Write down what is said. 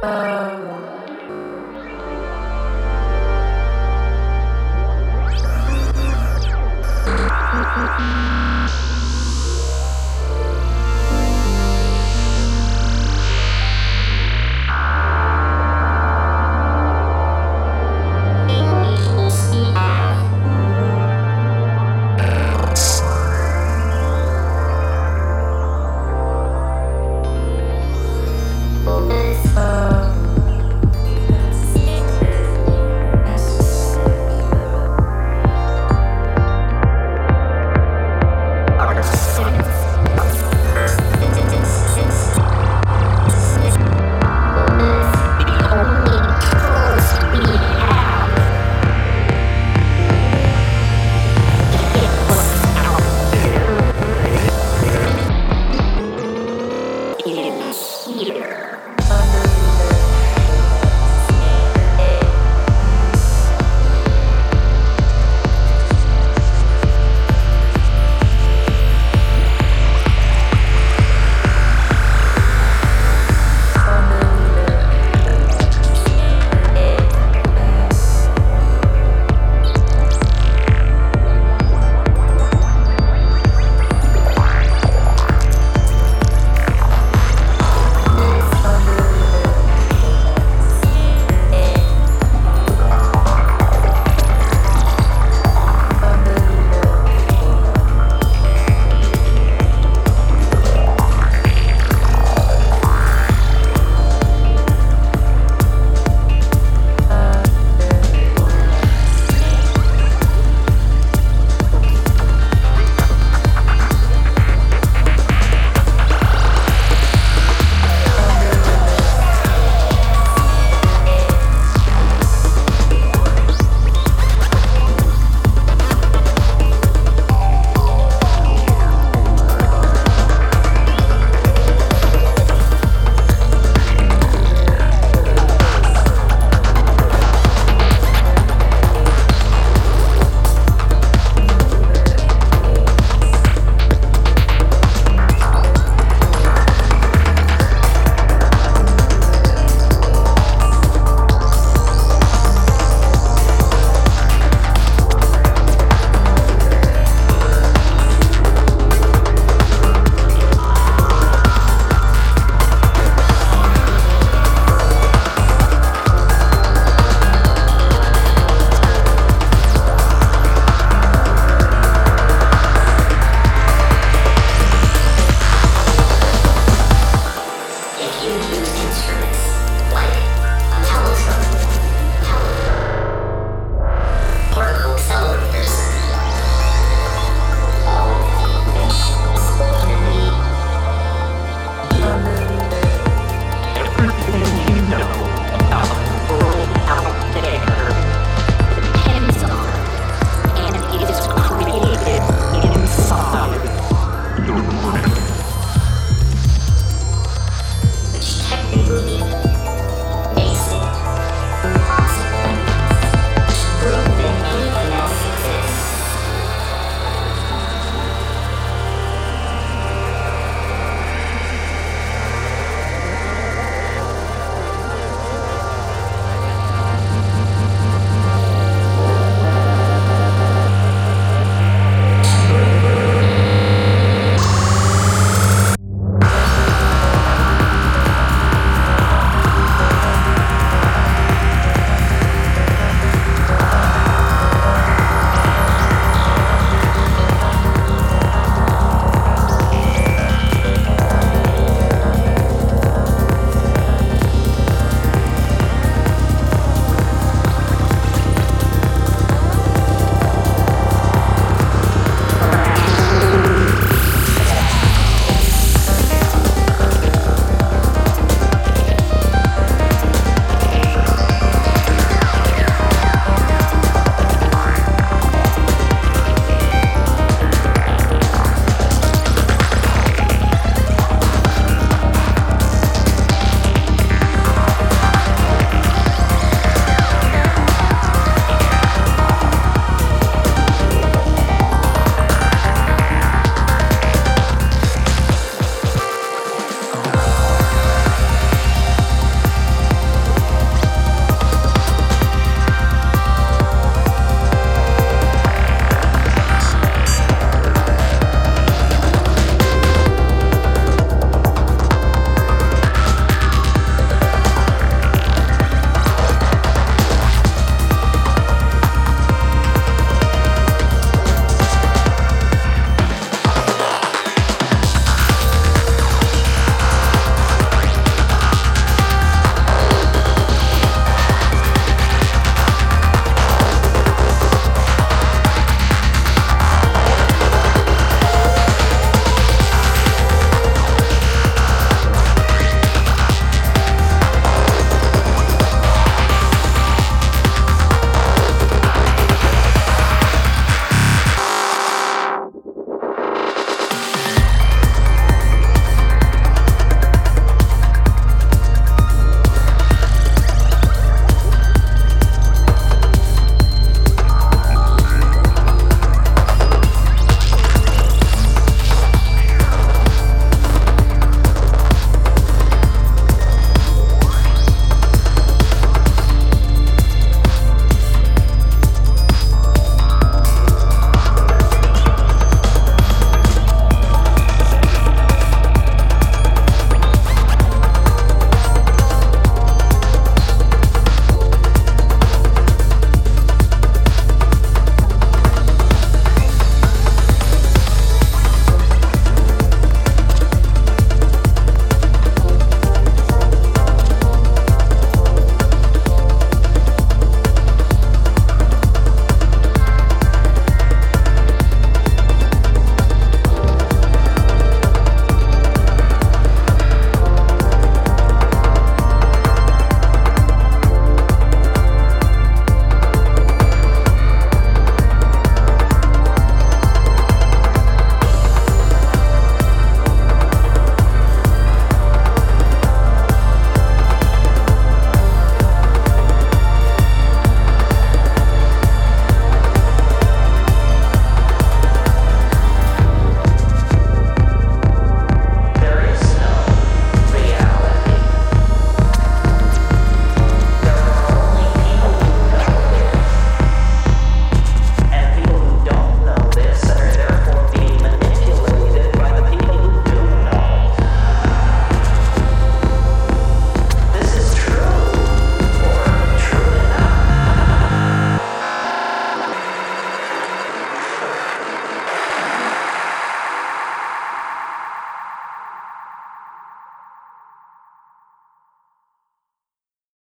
Oh.